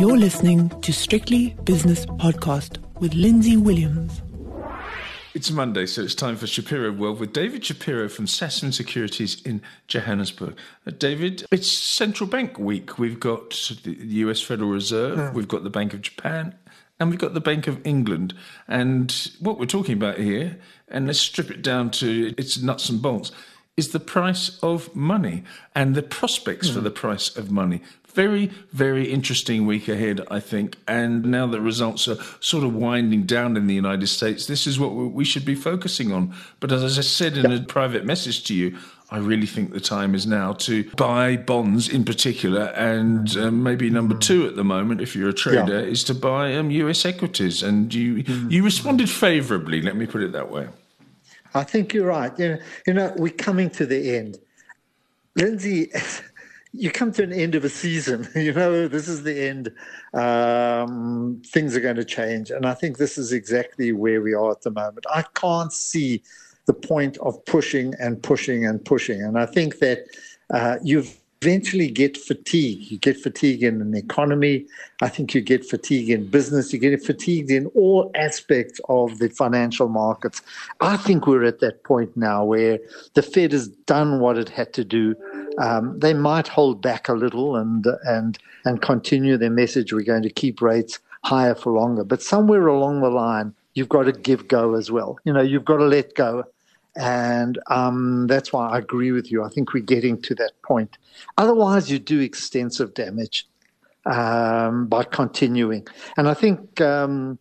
You're listening to Strictly Business Podcast with Lindsay Williams. It's Monday, so it's time for Shapiro World with David Shapiro from Sasfin Securities in Johannesburg. Uh, David, it's central bank week. We've got the US Federal Reserve, yeah. we've got the Bank of Japan, and we've got the Bank of England. And what we're talking about here, and let's strip it down to its nuts and bolts, is the price of money and the prospects mm. for hmm. the price of money. Very, very interesting week ahead, I think. And now the results are sort of winding down in the United States, this is what we should be focusing on. But as I said in a private message to you, I really think the time is now to buy bonds in particular, and um, maybe number two at the moment, if you're a trader, yeah. is to buy um, U.S. equities. And you mm. you responded favourably. Let me put it that way. I think you're right. You know, you know, we're coming to the end. Lindsay, you come to an end of a season. You know, this is the end. Um, things are going to change, and I think this is exactly where we are at the moment. I can't see the point of pushing and pushing and pushing, and I think that uh, you've eventually get fatigue. You get fatigue in an economy. I think you get fatigue in business. You get fatigued in all aspects of the financial markets. I think we're at that point now where the Fed has done what it had to do. Um, they might hold back a little and and and continue their message. We're going to keep rates higher for longer, but somewhere along the line, you've got to give go as well. You know, you've got to let go and um, that's why I agree with you. I think we're getting to that point. Otherwise, you do extensive damage um, by continuing. And I think um,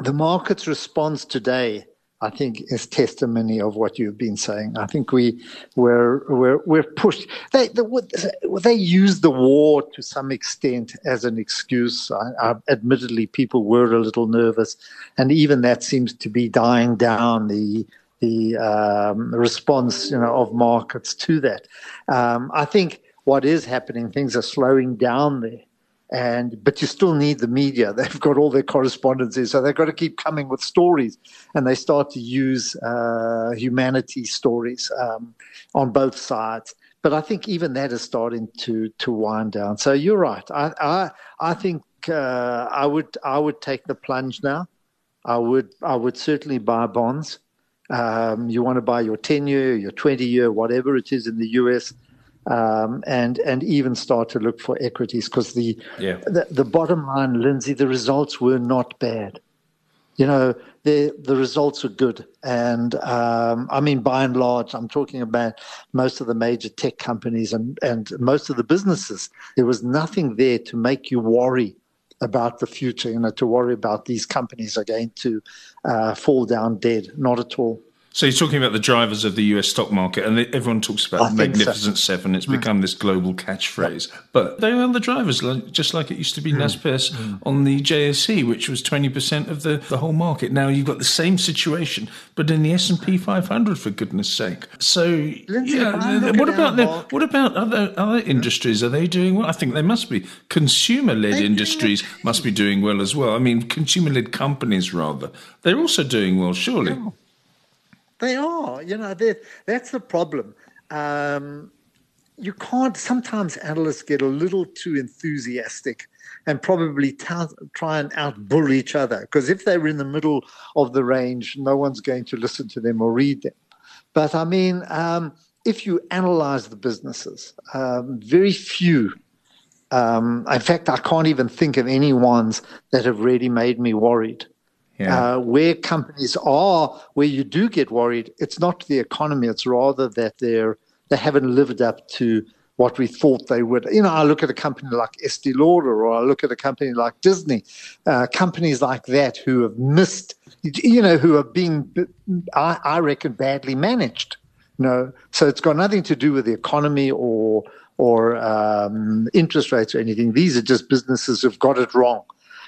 the market's response today, I think, is testimony of what you've been saying. I think we we're we're, we're pushed. They the, they use the war to some extent as an excuse. I, I, admittedly, people were a little nervous, and even that seems to be dying down. The the um, response you know, of markets to that. Um, I think what is happening, things are slowing down there. And but you still need the media. They've got all their correspondences, so they've got to keep coming with stories, and they start to use uh, humanity stories um, on both sides. But I think even that is starting to to wind down. So you're right. I I, I think uh, I would I would take the plunge now. I would I would certainly buy bonds. Um, you want to buy your 10 year, your 20 year, whatever it is in the US, um, and and even start to look for equities because the, yeah. the, the bottom line, Lindsay, the results were not bad. You know, the the results were good, and um, I mean, by and large, I'm talking about most of the major tech companies and and most of the businesses. There was nothing there to make you worry about the future, you know, to worry about these companies are going to uh, fall down dead. Not at all. So you're talking about the drivers of the US stock market, and everyone talks about the Magnificent so. Seven. It's mm. become this global catchphrase. Yeah. But they are the drivers, just like it used to be mm. Naspers mm. on the JSE, which was 20% of the, the whole market. Now you've got the same situation, but in the S&P 500, for goodness sake. So, Lindsay, yeah, what about the, what about other other industries? Are they doing well? I think they must be. Consumer-led industries must be doing well as well. I mean, consumer-led companies, rather. They're also doing well, surely. They are, you know, that's the problem. Um, you can't, sometimes analysts get a little too enthusiastic and probably t- try and outbull each other because if they're in the middle of the range, no one's going to listen to them or read them. But I mean, um, if you analyze the businesses, um, very few. Um, in fact, I can't even think of any ones that have really made me worried. Yeah. Uh, where companies are, where you do get worried, it's not the economy. It's rather that they're they haven't lived up to what we thought they would. You know, I look at a company like Estee Lauder, or I look at a company like Disney, uh, companies like that who have missed, you know, who are being, I, I reckon, badly managed. You know, so it's got nothing to do with the economy or or um, interest rates or anything. These are just businesses who've got it wrong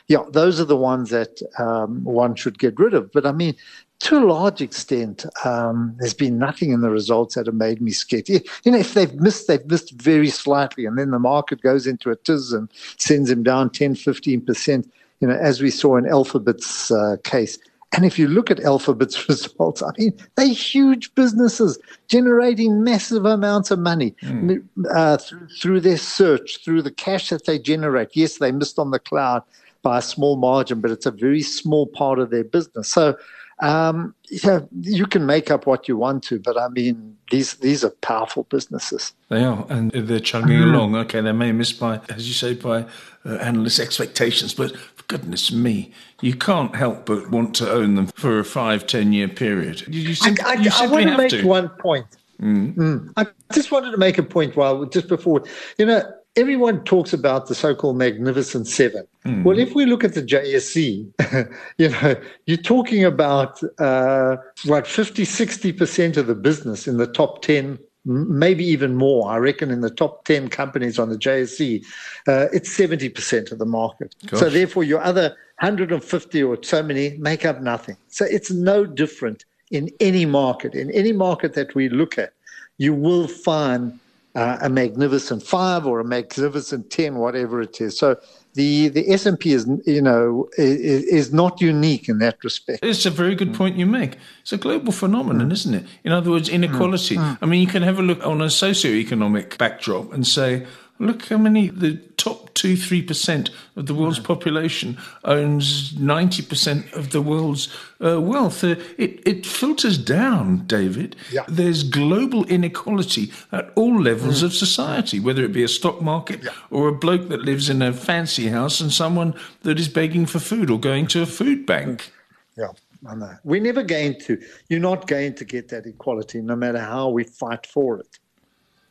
yeah, those are the ones that um, one should get rid of. But I mean, to a large extent, um, there's been nothing in the results that have made me scared. You know, if they've missed, they've missed very slightly, and then the market goes into a tiz and sends them down 10, 15%. You know, as we saw in Alphabet's uh, case, And if you look at Alphabet's results, I mean, they're huge businesses generating massive amounts of money mm. uh, through, through their search, through the cash that they generate. Yes, they missed on the cloud by a small margin, but it's a very small part of their business. So, um, yeah, you can make up what you want to, but I mean, these these are powerful businesses. They are, and they're chugging mm. along. Okay, they may miss by, as you say, by uh, analyst expectations, but for goodness me, you can't help but want to own them for a five, ten year period. You, you, sim- I, I, I want to make one point. Mm. Mm. I just wanted to make a point while just before you know everyone talks about the so-called Magnificent Seven. Mm. Well, if we look at the JSE, you know, you're talking about uh, what 50, 60 percent of the business in the top ten, maybe even more. I reckon in the top ten companies on the JSE, uh, it's 70 percent of the market. Gosh. So therefore, your other 150 or so many make up nothing. So it's no different in any market. In any market that we look at, you will find uh, a magnificent five or a magnificent ten, whatever it is. So the the S and P is you know is, is, not unique in that respect. It's a very good point you make. It's a global phenomenon, mm. isn't it? In other words, inequality. Mm. I mean, you can have a look on a socio-economic backdrop and say Look how many, the top 2 3% of the world's population owns 90% of the world's uh, wealth. Uh, it, it filters down, David. Yeah. There's global inequality at all levels mm. of society, whether it be a stock market yeah. or a bloke that lives in a fancy house and someone that is begging for food or going to a food bank. Yeah. I know. We're never going to, you're not going to get that equality no matter how we fight for it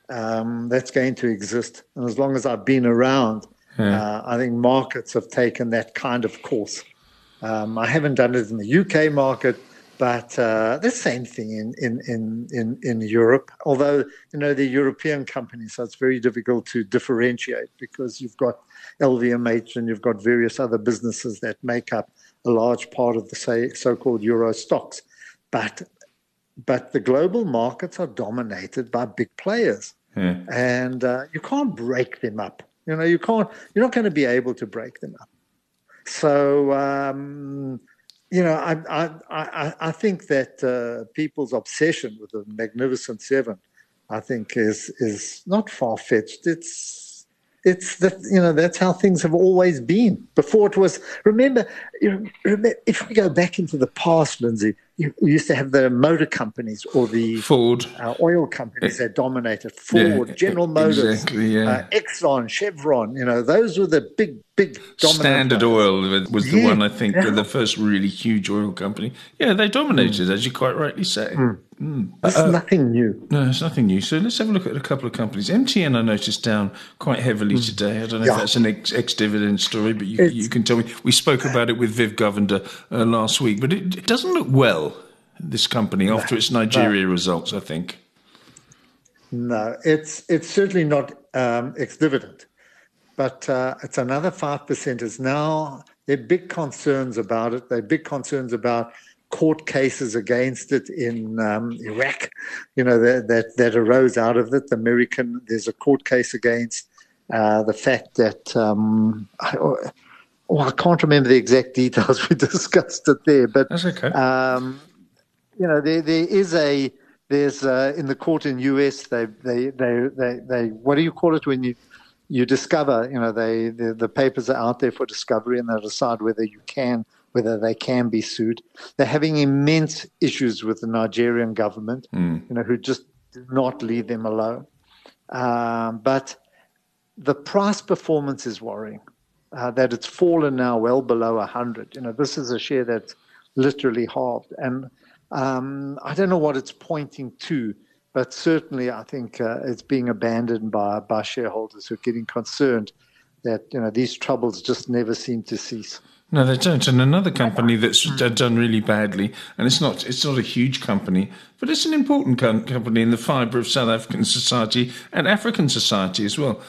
um, that's going to exist. And as long as I've been around, yeah. uh, I think markets have taken that kind of course. Um, I haven't done it in the UK market, but uh, the same thing in, in, in, in, in Europe. Although, you know, the European companies, so it's very difficult to differentiate because you've got LVMH and you've got various other businesses that make up a large part of the say, so-called Euro Stoxx. But but the global markets are dominated by big players. Hmm. And uh, you can't break them up. You know, you can't. You're not going to be able to break them up. So, um, you know, I I I, I think that uh, people's obsession with the Magnificent Seven, I think, is is not far fetched. It's it's that you know that's how things have always been. Before it was, remember, remember if we go back into the past, Lindsay, you used to have the motor companies or the Ford uh, oil companies that dominated Ford, yeah, General Motors, exactly, yeah. uh, Exxon, Chevron. You know, those were the big, big Standard Oil was the yeah, one I think yeah. the first really huge oil company. Yeah, they dominated, mm. as you quite rightly say. Mm. Mm. It's uh, nothing new. No, it's nothing new. So let's have a look at a couple of companies. MTN, I noticed down quite heavily mm. today. I don't know if that's an ex dividend story, but you, you, can tell me. We spoke about it with Viv Govender uh, last week, but it, it doesn't look well this company after its Nigeria no. results, I think. No, it's it's certainly not um, ex-dividend, but uh, it's another five percent. Is now there are big concerns about it. There are big concerns about court cases against it in um, Iraq. You know that, that that arose out of it. The American there's a court case against uh, the fact that um, I, oh, I can't remember the exact details. We discussed it there, but that's okay. Um, you know, there there is a there's uh, in the court in US they, they they they they what do you call it when you you discover you know they the, the papers are out there for discovery and they decide whether you can whether they can be sued. They're having immense issues with the Nigerian government, mm. you know, who just do not leave them alone. Um, but the price performance is worrying. Uh, that it's fallen now well below 100. You know, this is a share that's literally halved. And um, I don't know what it's pointing to, but certainly I think uh, it's being abandoned by, by shareholders who are getting concerned that you know these troubles just never seem to cease. No, they don't. And another company that's done really badly, and it's not it's not a huge company, but it's an important company in the fibre of South African society and African society as well.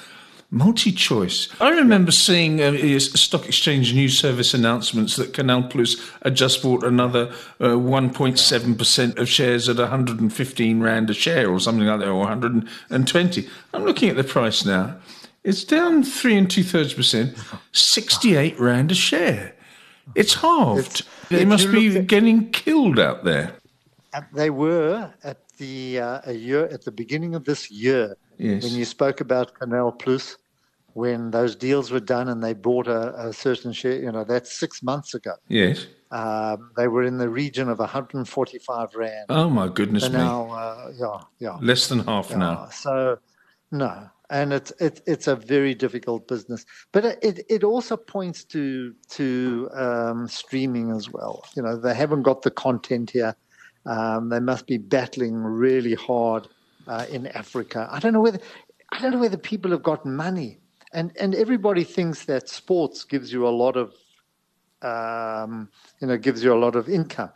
Multi-choice. I remember seeing uh, a stock exchange news service announcements that Canal Plus had just bought another uh, 1.7% of shares at 115 rand a share or something like that, or 120. I'm looking at the price now. It's down three and two thirds percent, 68 rand a share. It's halved. It's- they must be at- getting killed out there. They were at the uh, a year at the beginning of this year Yes. when you spoke about Canal Plus, when those deals were done and they bought a, a certain share. You know, that's six months ago. Yes. Um, they were in the region of 145 rand. Oh my goodness and me! now, uh, yeah, yeah, Less than half now. So, no, and it's it, it's a very difficult business. But it it also points to to um, streaming as well. You know, they haven't got the content here. Um, they must be battling really hard uh, in Africa. I don't know whether I don't know whether people have got money, and and everybody thinks that sports gives you a lot of um, you know gives you a lot of income.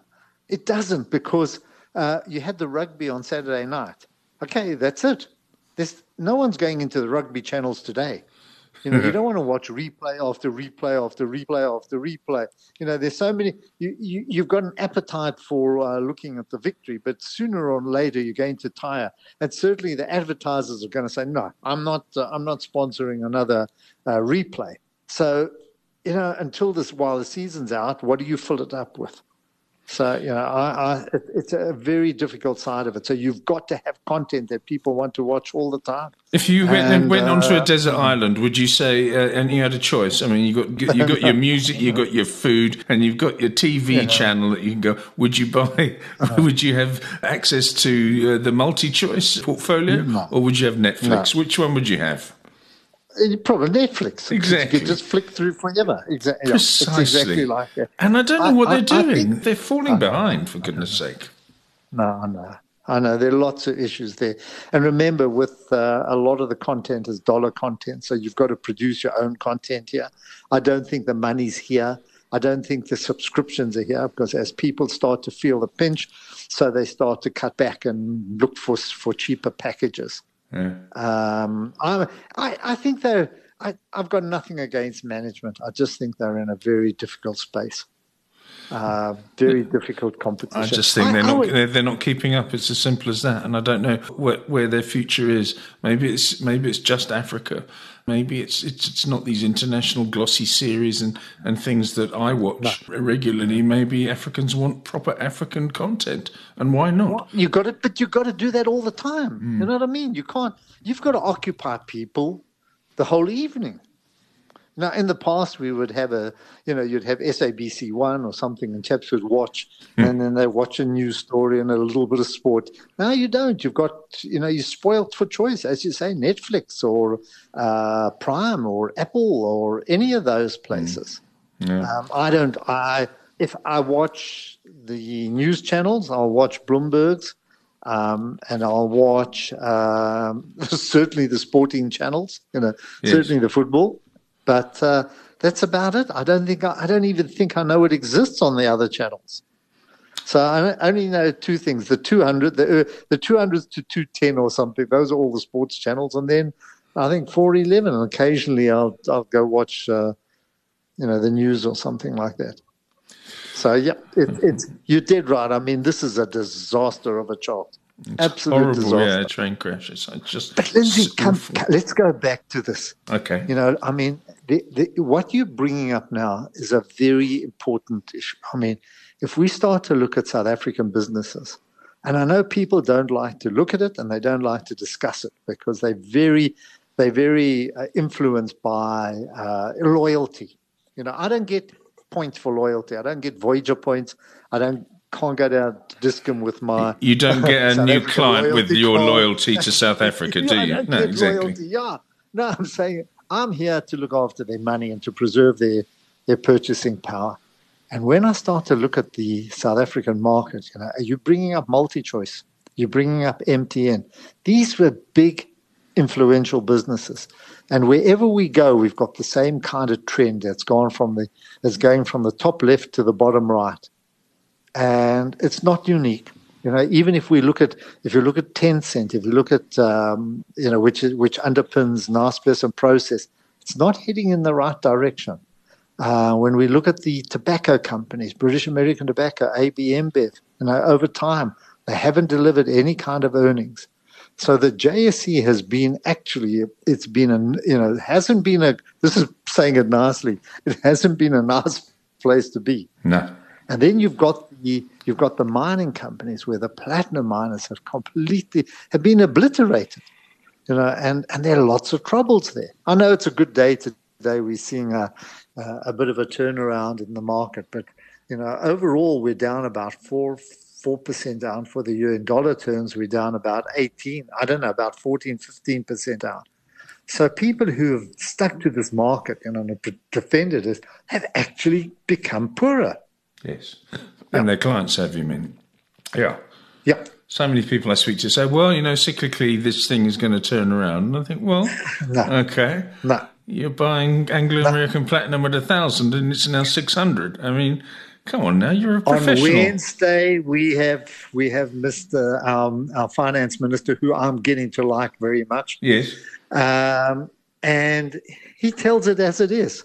It doesn't because uh, you had the rugby on Saturday night. Okay, that's it. There's no one's going into the rugby channels today. You know, you don't want to watch replay after replay after replay after replay. You know, there's so many. You, you you've got an appetite for uh, looking at the victory, but sooner or later you're going to tire. And certainly the advertisers are going to say, "No, I'm not. Uh, I'm not sponsoring another uh, replay." So, you know, until this while the season's out, what do you fill it up with? So you know, I, I, it, it's a very difficult side of it. So you've got to have content that people want to watch all the time. If you went, And, went onto a uh, desert island, would you say, uh, and you had a choice? I mean, you got you got your music, you got your food, and you've got your TV channel that you can go. Would you buy? would you have access to uh, the multi-choice portfolio, No. or would you have Netflix? No. Which one would you have? Probably Netflix. Exactly. You could just flick through forever. Exactly. Yeah, it's Precisely. exactly like that. And I don't know I- what I- they're doing. think- they're falling behind, for goodness sake. No, I know. I know there are lots of issues there. And remember, with uh, a lot of the content is dollar content, so you've got to produce your own content here. I don't think the money's here. I don't think the subscriptions are here because as people start to feel the pinch, so they start to cut back and look for for cheaper packages. Yeah. Um, I, I, I think they're. I, I've got nothing against management. I just think they're in a very difficult space. Uh, very difficult competition. I just think they're not would- they're not keeping up. It's as simple as that. And I don't know where, where their future is. Maybe it's maybe it's just Africa. Maybe it's it's it's not these international glossy series and, and things that I watch regularly. Maybe Africans want proper African content, and why not? You got it, but you got to do that all the time. Hmm. You know what I mean? You can't. You've got to occupy people the whole evening. Now, in the past, we would have a, you know, you'd have SABC One or something, and chaps would watch, Hmm. and then they watch a news story and a little bit of sport. Now you don't. You've got, you know, you're spoiled for choice, as you say, Netflix or uh, Prime or Apple or any of those places. Yeah. Um, I don't. I if I watch the news channels, I'll watch Bloomberg's, um, and I'll watch um, certainly the sporting channels. You know, Yes. certainly the football, but uh, that's about it. I don't think. I, I don't even think I know it exists on the other channels. So I only know two things: the two hundred, the uh, the to two ten or something. Those are all the sports channels, and then I think four eleven. And occasionally, I'll I'll go watch. Uh, you know, the news or something like that. So yeah, it, it's you're dead right. I mean, this is a disaster of a chart. Absolute Horrible, disaster. yeah, train crashes. It's uh, just But Lindsay, come, come- let's go back to this. Okay. You know, I mean, the, the, what you're bringing up now is a very important issue. I mean, if we start to look at South African businesses, and I know people don't like to look at it and they don't like to discuss it because they're very, they're very uh, influenced by uh, loyalty. You know, I don't get points for loyalty. I don't get Voyager points. I don't can't go down to Dis-Chem with my. You don't get a new African client with your loyalty to South Africa, do you? No, exactly. loyalty. Yeah. No, I'm saying I'm here to look after their money and to preserve their, their purchasing power. And when I start to look at the South African market, you know, are you bringing up multi-choice? You're bringing up MTN. These were big, influential businesses, and wherever we go, we've got the same kind of trend that's gone from the that's going from the top left to the bottom right, and it's not unique. You know, even if we look at if you look at Tencent, if you look at um, you know which is, which underpins Naspers and Prosus, it's not heading in the right direction. Uh, when we look at the tobacco companies, British American Tobacco, AB InBev, you know, over time they haven't delivered any kind of earnings. So the JSE has been actually, it's been a, you know, hasn't been a. This is saying it nicely. It hasn't been a nice place to be. No. And then you've got the you've got the mining companies where the platinum miners have completely have been obliterated. You know, and, and there are lots of troubles there. I know it's a good day today. We're seeing a, a, bit of a turnaround in the market, but you know, overall we're down about four four percent down for the year. In dollar terms, we're down about eighteen. I don't know, about 14, 15 percent down. So people who have stuck to this market and defended it have actually become poorer. Yes. And their clients have, you mean? Yeah. Yeah. So many people I speak to say, well, you know, cyclically this thing is going to turn around. And I think, well, no. okay. No. You're buying Anglo American no. Platinum at a thousand and it's now 600. I mean, come on now, you're a professional. On Wednesday, we have we have Mr. Um, our finance minister, who I'm getting to like very much. Yes. Um, and he tells it as it is.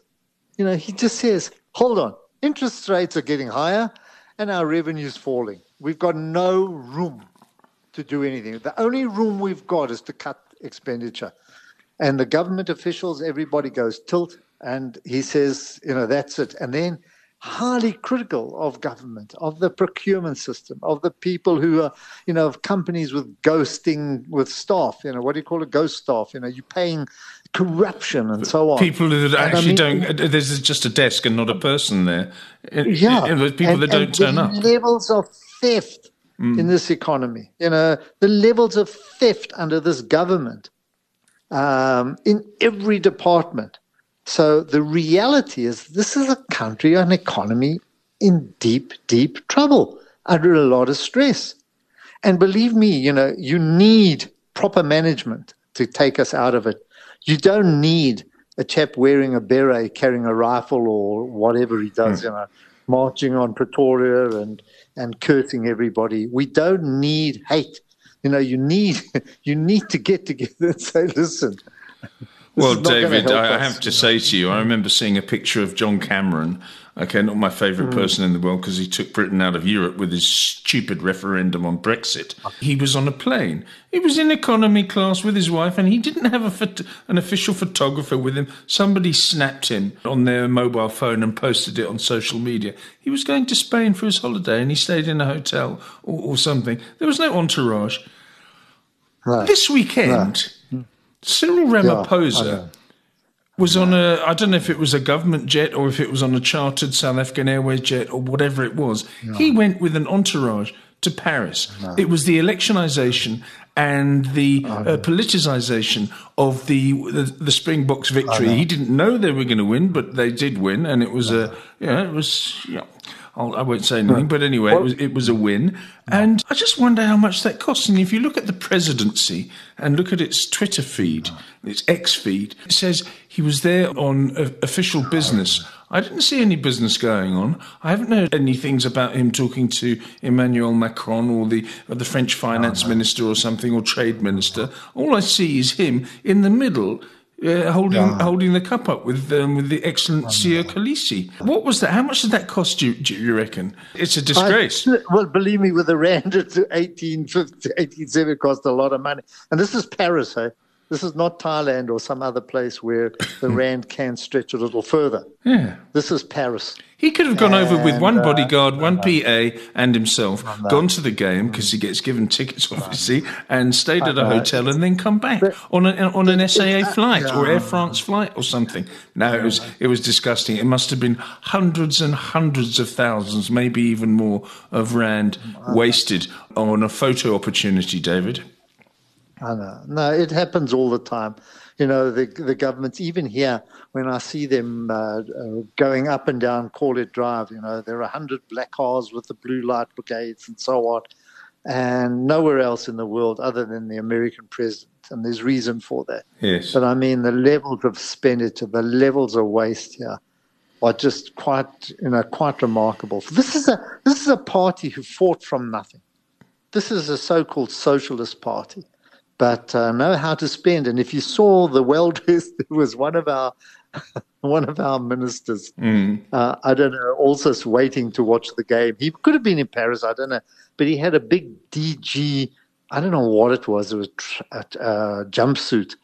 You know, he just says, hold on, interest rates are getting higher and our revenue's falling. We've got no room to do anything. The only room we've got is to cut expenditure. And the government officials, everybody goes tilt. And he says, you know, that's it. And then highly critical of government, of the procurement system, of the people who are, you know, of companies with ghosting with staff. You know, what do you call it? Ghost staff. You know, you're paying corruption and so on. People that actually I mean, don't. There's just a desk and not a person there. Yeah, people and, that don't turn up. Levels of theft mm. in this economy. You know, the levels of theft under this government um, in every department. So the reality is, this is a country, an economy in deep, deep trouble, under a lot of stress. And believe me, you know, you need proper management to take us out of it. You don't need a chap wearing a beret, carrying a rifle or whatever he does, mm. you know, marching on Pretoria and, and cursing everybody. We don't need hate. You know, you need you need to get together and say, listen, well, David, I have to say to you, I remember seeing a picture of John Cameron. Okay, not my favourite mm. person in the world because he took Britain out of Europe with his stupid referendum on Brexit. He was on a plane. He was in economy class with his wife, and he didn't have a an official photographer with him. Somebody snapped him on their mobile phone and posted it on social media. He was going to Spain for his holiday, and he stayed in a hotel or, or something. There was no entourage. Right. This weekend. Right Cyril Ramaphosa yeah, was on a, I don't know if it was a government jet or if it was on a chartered South African Airways jet or whatever it was. Yeah. He went with an entourage to Paris. No. It was the electionization and the uh, politicization of the, the, the Springboks victory. He didn't know they were going to win, but they did win, and it was a yeah, it was yeah. I'll, I will not say anything, but anyway, it was it was a win, and I just wonder how much that costs. And if you look at the presidency and look at its Twitter feed, its X feed, it says he was there on official business. I didn't see any business going on. I haven't heard any things about him talking to Emmanuel Macron or the or the French finance oh, minister or something or trade minister. All I see is him in the middle uh, holding yeah. holding the cup up with um, with the excellent Siya Kolisi. What was that? How much did that cost you? Do you reckon? It's a disgrace. I, well, believe me, with the rand to 1850, 1870, it cost a lot of money. And this is Paris, hey? This is not Thailand or some other place where the rand can stretch a little further. Yeah. This is Paris. He could have gone and, over with one uh, bodyguard, uh, one PA, and himself, gone to the game because he gets given tickets, obviously, and stayed at a hotel and then come back but, on, a, on an SAA flight or Air France flight or something. No, it was it was disgusting. It must have been hundreds and hundreds of thousands, maybe even more, of rand wasted on a photo opportunity, David. I know. No, it happens all the time. You know, the the governments, even here, when I see them uh, uh, going up and down Corlett Drive, you know, there are 100 black cars with the blue light brigades and so on, and nowhere else in the world other than the American president. And there's reason for that. Yes. But I mean, the levels of expenditure, the levels of waste here are just quite, you know, quite remarkable. This is a this is a party who fought from nothing. This is a so-called socialist party but uh, know how to spend. And if you saw the well dressed, it was one of our one of our ministers. Mm. Uh, I don't know, also waiting to watch the game. He could have been in Paris, I don't know, but he had a big DG. I don't know what it was. It was a, a jumpsuit,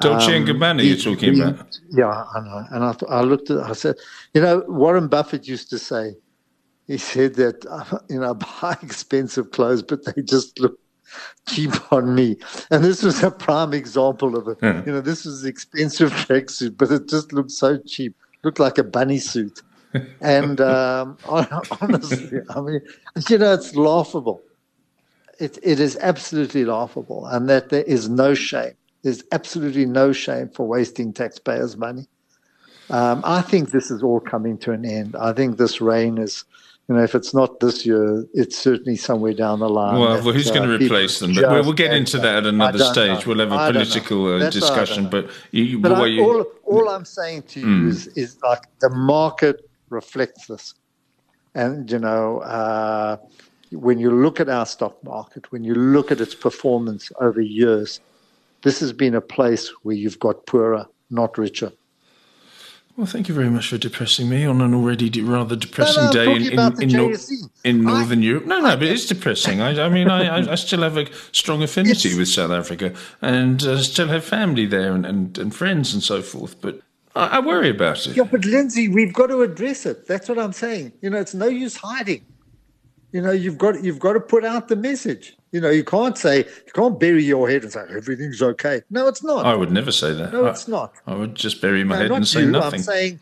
Dolce and Gabbana, um, you're talking about. Yeah, I know. And I, I looked at, I said, you know, Warren Buffett used to say, he said that you know, buy expensive clothes, but they just look cheap on me. And this was a prime example of it. Yeah. You know, this was expensive tracksuit, but it just looked so cheap. Looked like a bunny suit. and um, honestly, I mean, you know, it's laughable. It, it is absolutely laughable, and that there is no shame. There's absolutely no shame for wasting taxpayers' money. Um, I think this is all coming to an end. I think this reign is you know, if it's not this year, it's certainly somewhere down the line. Well, well who's uh, going to replace them? But we'll, we'll get into that at another stage. Know. We'll have a political uh, discussion. But, you, but I, you... all, all I'm saying to you mm. is, is like the market reflects this. And, you know, uh, when you look at our stock market, when you look at its performance over years, this has been a place where you've got poorer, not richer. Well, thank you very much for depressing me on an already rather depressing no, no, day in in, in, in, Northern I, Europe. No, no, but it's depressing. I, I mean, I, I, still have a strong affinity with South Africa and uh, still have family there and, and, and friends and so forth. But I, I worry about it. Yeah, but Lindsay, we've got to address it. That's what I'm saying. You know, it's no use hiding. You know, you've got you've got to put out the message. You know, you can't say you can't bury your head and say everything's okay. No, it's not. I would never say that. No, it's not. I would just bury my no, head and say you. nothing. I'm saying,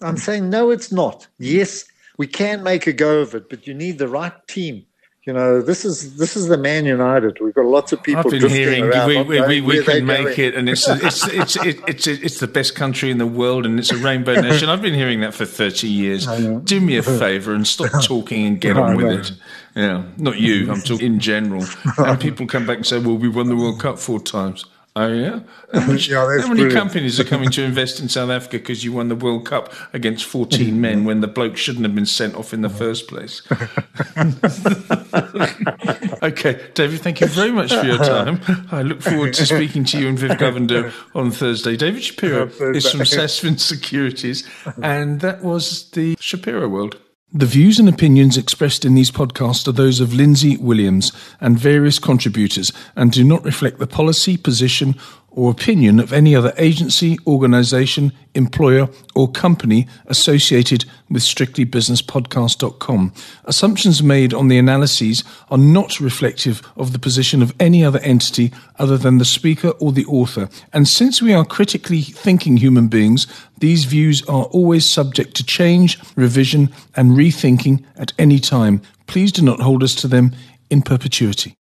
I'm saying no, it's not. Yes, we can make a go of it, but you need the right team you know, this is this is the Man United. We've got lots of people. I've been hearing we, we, we, we can make going. it, and it's it's it's it's, it's it's the best country in the world, and it's a rainbow nation. I've been hearing that for thirty years. Do me a favour and stop talking and get on with it. Yeah, not you. I'm talking in general. And people come back and say, "Well, we won the World Cup four times." Oh yeah, how, much, yeah, how many brilliant. companies are coming to invest in South Africa because you won the World Cup against 14 men when the bloke shouldn't have been sent off in the first place? okay, David, thank you very much for your time. I look forward to speaking to you and Viv Govender on Thursday. David Shapiro is from Sasfin Securities, and that was the Shapiro World. The views and opinions expressed in these podcasts are those of Lindsay Williams and various contributors and do not reflect the policy, position, or opinion of any other agency, organization, employer, or company associated with strictlybusinesspodcast.com. Assumptions made on the analyses are not reflective of the position of any other entity other than the speaker or the author. And since we are critically thinking human beings, these views are always subject to change, revision, and rethinking at any time. Please do not hold us to them in perpetuity.